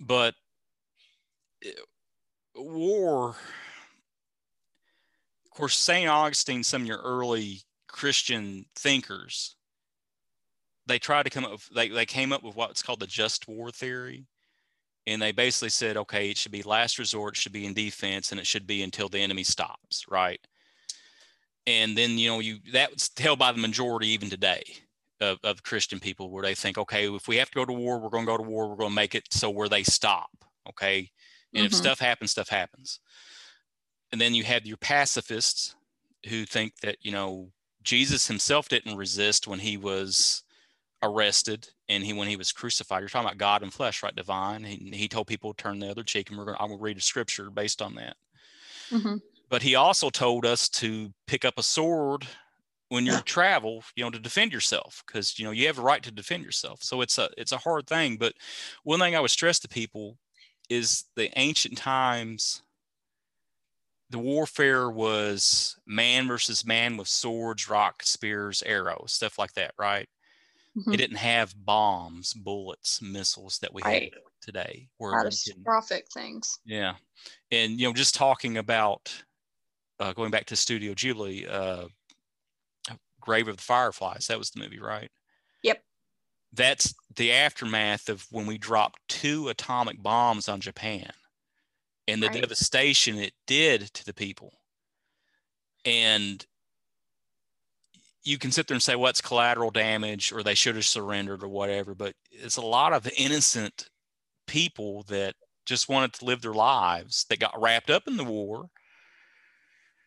but it- war, of course, St. Augustine, some of your early Christian thinkers, they tried to come up with, they, they came up with what's called the just war theory. And they basically said, okay, it should be last resort, should be in defense, and it should be until the enemy stops, right? And then, you know, you that's held by the majority even today of, of Christian people where they think, okay, if we have to go to war, we're going to go to war, we're going to make it so where they stop, okay? And mm-hmm. if stuff happens, stuff happens. And then you have your pacifists who think that, you know, Jesus himself didn't resist when he was arrested and he when he was crucified. You're talking about God in flesh, right? Divine. He, he told people to turn the other cheek, and we're going. Will read a scripture based on that. Mm-hmm. But he also told us to pick up a sword when you travel, you know, to defend yourself, because you know you have a right to defend yourself. So it's a it's a hard thing. But one thing I would stress to people is the ancient times the warfare was man versus man with swords, rocks, spears, arrows, stuff like that, right? Mm-hmm. It didn't have bombs, bullets, missiles that we have today. right. have today. Catastrophic things. Yeah, and you know, just talking about uh, going back to Studio Ghibli, uh, Grave of the Fireflies. That was the movie, right? Yep. That's the aftermath of when we dropped two atomic bombs on Japan and the right. devastation it did to the people. And you can sit there and say, what's well, collateral damage or they should have surrendered or whatever, but it's a lot of innocent people that just wanted to live their lives that got wrapped up in the war.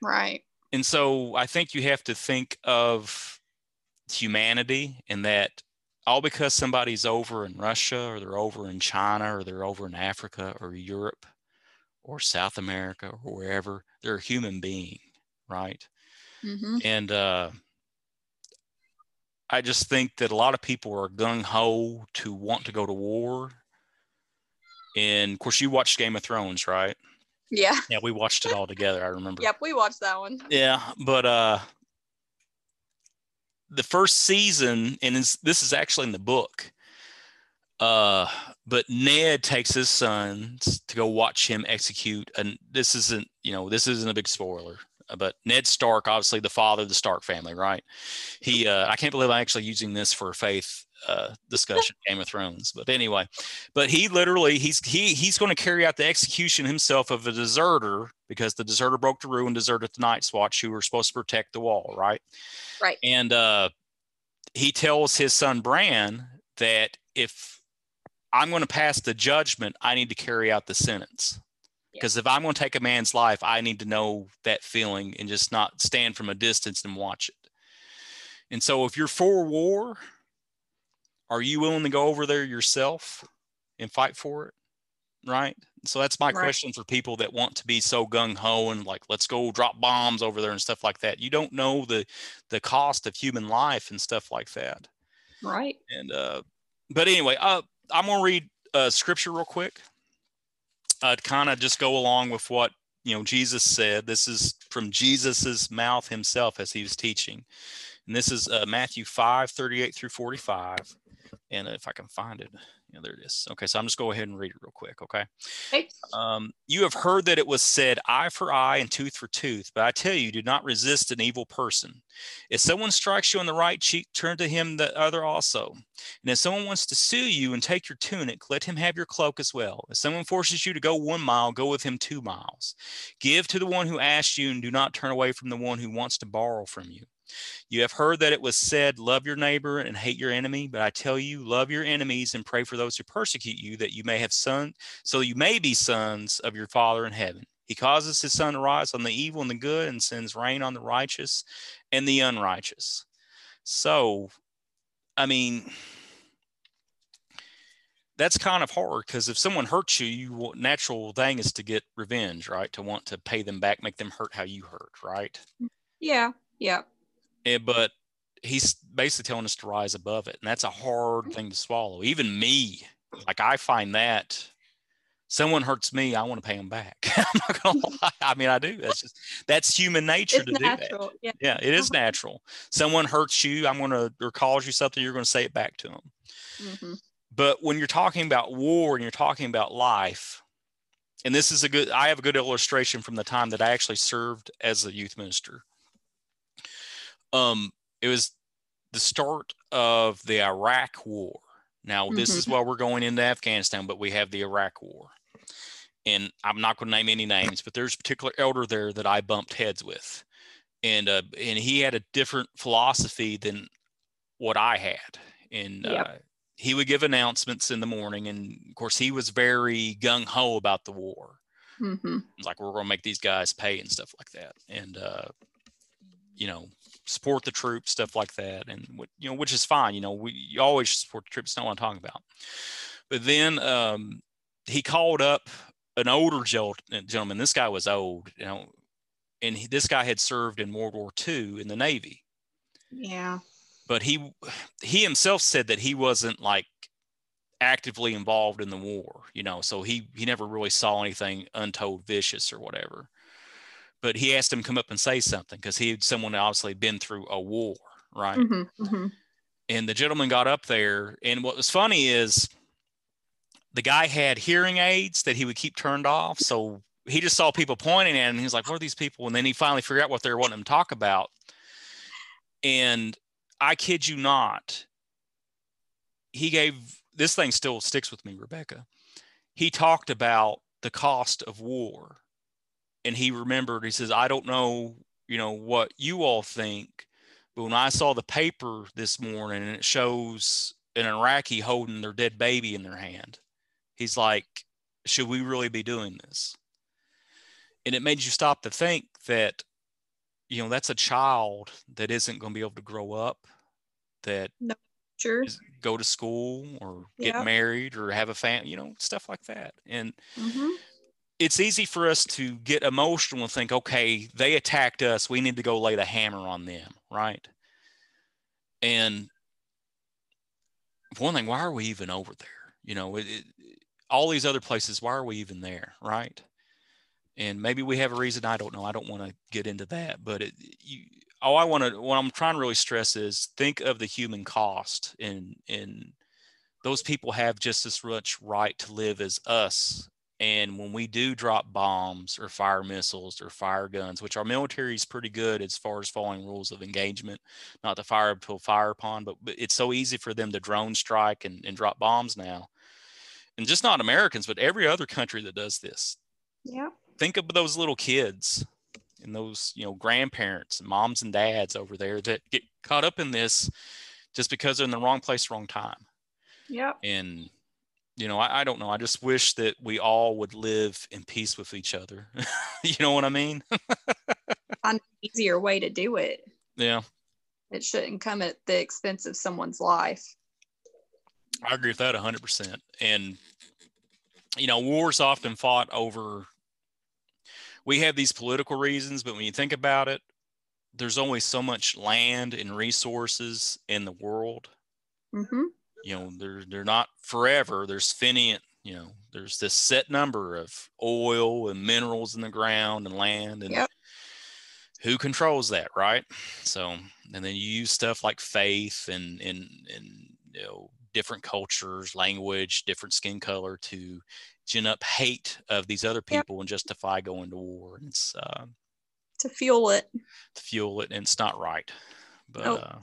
Right. And so I think you have to think of humanity and that all because somebody's over in Russia or they're over in China or they're over in Africa or Europe or South America or wherever, they're a human being, right? Mm-hmm. And uh, I just think that a lot of people are gung ho to want to go to war. And of course, you watched Game of Thrones, right? Yeah. Yeah, we watched it all together. I remember. yep, we watched that one. Yeah, but uh, the first season, and this is actually in the book. Uh, but Ned takes his sons to go watch him execute, and this isn't, you know, this isn't a big spoiler but Ned Stark, obviously the father of the Stark family, right? He, uh, I can't believe I'm actually using this for a faith uh, discussion, [LAUGHS] Game of Thrones. But anyway, but he literally he's he he's going to carry out the execution himself of a deserter because the deserter broke the rule and deserted the Night's Watch, who were supposed to protect the wall, right? Right. And uh, he tells his son Bran that if I'm going to pass the judgment, I need to carry out the sentence. Because if I'm going to take a man's life, I need to know that feeling and just not stand from a distance and watch it. And so, if you're for war, are you willing to go over there yourself and fight for it? Right. So that's my right. question for people that want to be so gung ho and like, let's go drop bombs over there and stuff like that. You don't know the the cost of human life and stuff like that. Right. And uh, but anyway, uh, I'm gonna read uh, scripture real quick uh, kind of just go along with what you know Jesus said. This is from Jesus's mouth himself as he was teaching, and this is uh, Matthew five thirty eight through forty five. And if I can find it, yeah, there it is. Okay, so I'm just go ahead and read it real quick. Okay. Um, you have heard that it was said, eye for eye and tooth for tooth. But I tell you, do not resist an evil person. If someone strikes you on the right cheek, turn to him the other also. And if someone wants to sue you and take your tunic, let him have your cloak as well. If someone forces you to go one mile, go with him two miles. Give to the one who asks you, and do not turn away from the one who wants to borrow from you. You have heard that it was said, Love your neighbor and hate your enemy. But I tell you, love your enemies and pray for those who persecute you, that you may have sons, so you may be sons of your Father in heaven. He causes his sun to rise on the evil and the good and sends rain on the righteous and the unrighteous. So, I mean, that's kind of hard because if someone hurts you, you natural thing is to get revenge, right? To want to pay them back, make them hurt how you hurt, right? Yeah, yeah. And, but he's basically telling us to rise above it. And that's a hard thing to swallow. Even me, like I find that someone hurts me, I want to pay them back. [LAUGHS] I'm not gonna lie. I mean, I do. That's just that's human nature it's to natural. do that. Yeah. yeah, it is uh-huh. natural. Someone hurts you, I'm gonna or calls you something, you're gonna say it back to them. Mm-hmm. But when you're talking about war and you're talking about life, and this is a good i have a good illustration from the time that i actually served as a youth minister um it was the start of the iraq war. Now this Mhm. is why we're going into afghanistan but we have the iraq war. And i'm not going to name any names but there's a particular elder there that i bumped heads with. And uh and he had a different philosophy than what i had. And Yep. uh, he would give announcements in the morning and of course he was very gung-ho about the war. Hmm like we're going to make these guys pay and stuff like that. And uh you know support the troops stuff like that and you know which is fine you know we you always support the troops not what i'm talking about. But then um he called up an older gel- gentleman this guy was old you know and he, this guy had served in world war ii in the navy. Yeah. but he [SIGHS] he himself said that he wasn't like actively involved in the war you know so he he never really saw anything untold vicious or whatever but he asked him to come up and say something because he had someone obviously been through a war right? Hmm hmm and the gentleman got up there and what was funny is the guy had hearing aids that he would keep turned off so he just saw people pointing at him and he was like what are these people? And then he finally figured out what they were wanting him to talk about. And i kid you not he gave this thing still sticks with me rebecca. He talked about the cost of war and he remembered he says i don't know you know what you all think but when I saw the paper this morning and it shows an Iraqi holding their dead baby in their hand, he's like, should we really be doing this? And it made you stop to think that, you know, that's a child that isn't going to be able to grow up, that Sure. is, go to school or get Yeah. married or have a family, you know, stuff like that. And hmm it's easy for us to get emotional and think, okay, they attacked us. We need to go lay the hammer on them, right? And one thing, why are we even over there? You know, it, it, all these other places, why are we even there, right? And maybe we have a reason. I don't know. I don't want to get into that, but it, you, all I want to, what I'm trying to really stress is think of the human cost, and and those people have just as much right to live as us and when we do drop bombs or fire missiles or fire guns, which our military is pretty good as far as following rules of engagement, not to fire until fire upon, but, but it's so easy for them to drone strike and, and drop bombs now. And just not Americans, but every other country that does this. Yeah. Think of those little kids and those, you know, grandparents and moms and dads over there that get caught up in this just because they're in the wrong place, wrong time Yeah. and you know I, I don't know i just wish that we all would live in peace with each other. [LAUGHS] You know what i mean? [LAUGHS] Find an easier way to do it. yeah. It shouldn't come at the expense of someone's life. i agree with that 100% and you know wars often fought over we have these political reasons but when you think about it there's only so much land and resources in the world. Hmm you know they're they're not forever there's finite you know there's this set number of oil and minerals in the ground and land and Yep. who controls that right so and then you use stuff like faith and and and you know different cultures language different skin color to gin up hate of these other Yep. people and justify going to war and it's uh, To fuel it. to fuel it and it's not right but Nope. uh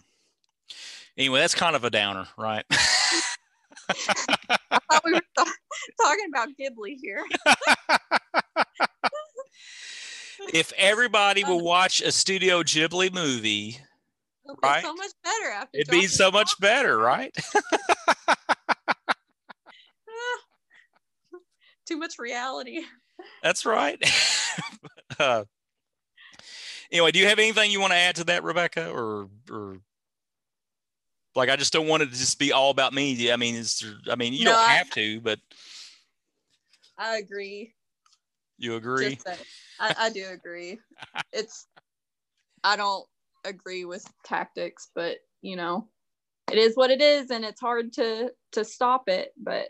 anyway that's kind of a downer right I thought [LAUGHS] [LAUGHS] we were ta- talking about Ghibli here. [LAUGHS] if everybody will watch a Studio Ghibli movie, It'll be Right. so much better after. it'd be so much better, right? Too much reality. That's right. uh, anyway, do you have anything you want to add to that, Rebecca, or or like I just don't want it to just be all about me. I mean, is there, I mean, you No, don't I- have to, but I agree. you agree. I, I do agree. [LAUGHS] It's I don't agree with tactics, but you know, it is what it is, and it's hard to to stop it. But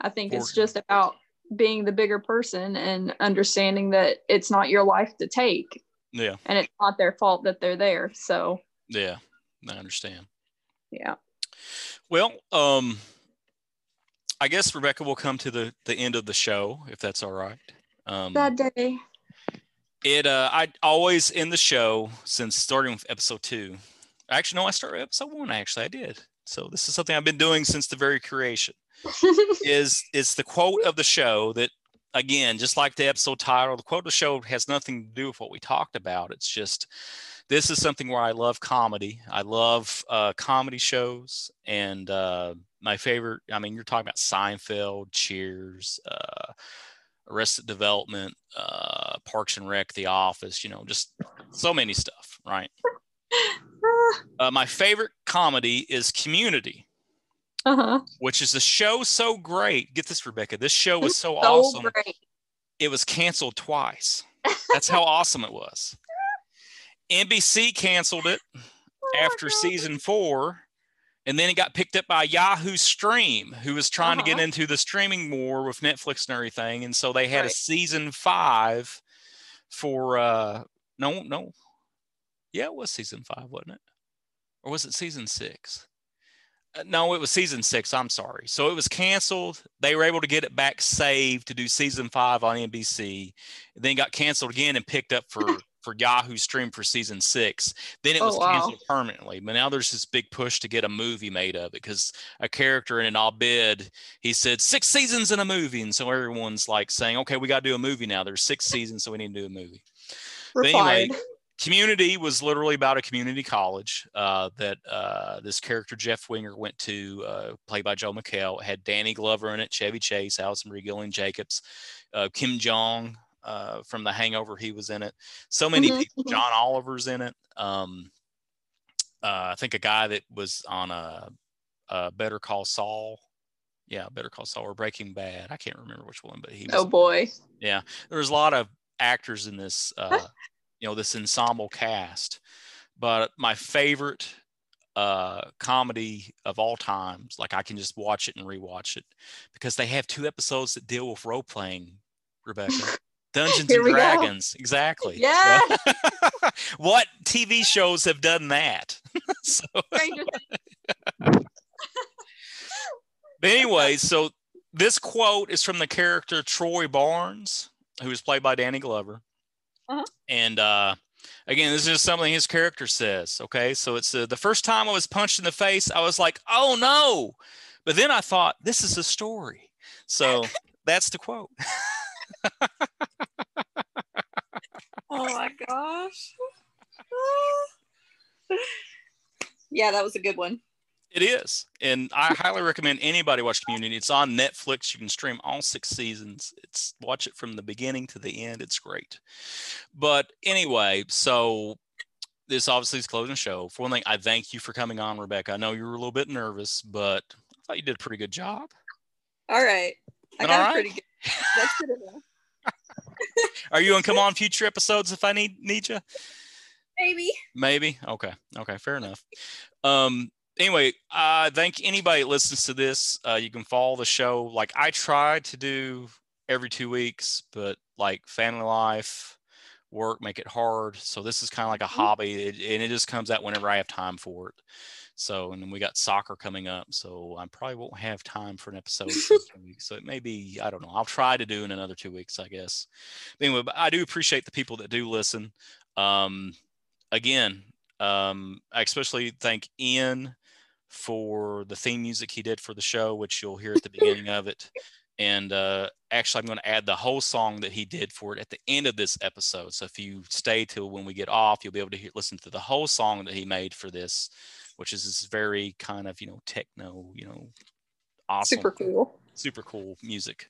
I think it's just about being the bigger person and understanding that it's not your life to take, yeah, and it's not their fault that they're there. So yeah, I understand. Yeah, Well, um, I guess Rebecca will come to the the end of the show if that's all right. Um, That day. it uh, I always in the show since starting with episode two. Actually, no, I started episode one. Actually, I did. So this is something I've been doing since the very creation. [LAUGHS] is it's the quote of the show that again, just like the episode title, the quote of the show has nothing to do with what we talked about. It's just this is something where I love comedy. I love uh, comedy shows, and uh, my favorite. I mean, you're talking about Seinfeld, Cheers, uh, Arrested Development, uh, Parks and Rec, The Office. You know, just so many stuff, right? [LAUGHS] Uh, my favorite comedy is Community uh-huh. which is a show so great. Get this, Rebecca. This show was so, So awesome. great. It was canceled twice. [LAUGHS] That's how awesome it was. NBC canceled it Oh after season four, and then it got picked up by Yahoo Screen, who was trying to get Uh-huh. into the streaming war with Netflix and everything. And so they had a season five for uh no, no. Yeah, it was season five, wasn't it? Or was it season six? Uh, no, it was season six. I'm sorry. So it was canceled. They were able to get it back saved to do season five on NBC. Then got canceled again and picked up for [LAUGHS] for Yahoo Screen for season six. Then it Oh, was wow. canceled permanently. But now there's this big push to get a movie made of it because a character in an Abed he said six seasons in a movie, and so everyone's like saying, okay, we got to do a movie now. There's six seasons, so we need to do a movie. But anyway, Replied. Community was literally about a community college uh, that uh, this character Jeff Winger went to, uh, played by Joel McHale. It had Danny Glover in it, Chevy Chase, Alison Brie Gillian Jacobs, uh, Ken Jeong uh, from The Hangover. He was in it. So many Mhm, people. mhm. John Oliver's in it. Um, uh, I think a guy that was on a, a Better Call Saul. Yeah, Better Call Saul or Breaking Bad. I can't remember which one, but he was Oh boy. Yeah, there was a lot of actors in this uh you know this ensemble cast but my favorite uh comedy of all times like i can just watch it and rewatch it because they have two episodes that deal with role playing rebecca [LAUGHS] dungeons and we go. dragons exactly Yeah. So- [LAUGHS] what tv shows have done that [LAUGHS] so But anyway, so this quote is from the character Troy Barnes, who is played by Danny Glover. Uh-huh. And uh, again, this is just something his character says. Okay, so it's uh, the first time I was punched in the face, I was like, "Oh no!" But then I thought, "This is a story." So [LAUGHS] that's the quote. [LAUGHS] Oh my gosh. [LAUGHS] yeah, that was a good one. It is, and I highly recommend anybody watch Community. It's on Netflix. You can stream all six seasons. It's watch it from the beginning to the end. It's great. But anyway, so this obviously is closing show. For one thing, I thank you for coming on, Rebecca. I know you were a little bit nervous, but I thought you did a pretty good job. All right. I got all right? pretty good. That's good enough. [LAUGHS] Are you gonna come on future episodes if I need need you? Maybe. Maybe. Okay. Okay. Fair enough. Um. Anyway, I thank anybody that listens to this. Uh, you can follow the show. Like I try to do every two weeks, but like family life, work make it hard. So this is kind of like a hobby, it, and it just comes out whenever I have time for it. So, and then we got soccer coming up, so I probably won't have time for an episode. for [LAUGHS] two weeks. So it may be, I don't know. I'll try to do in another two weeks, I guess. But anyway, but I do appreciate the people that do listen. Um, again, um, I especially thank Ian for the theme music he did for the show, which you'll hear at the beginning of it. And uh, actually, I'm going to add the whole song that he did for it at the end of this episode. So if you stay till when we get off, you'll be able to hear, listen to the whole song that he made for this, which is this very kind of you know techno, you know, awesome, Super cool. super cool music.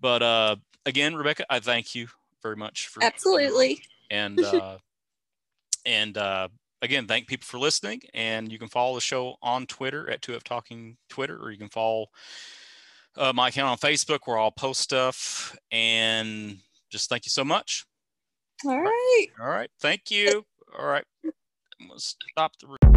But uh, again, Rebecca, I thank you very much for Absolutely. and uh, [LAUGHS] and uh, again, thank people for listening. And you can follow the show on Twitter at 2F Talking Twitter, or you can follow uh, my account on Facebook where I'll post stuff. And just thank you so much. All right. All right, thank you. All right, stop the.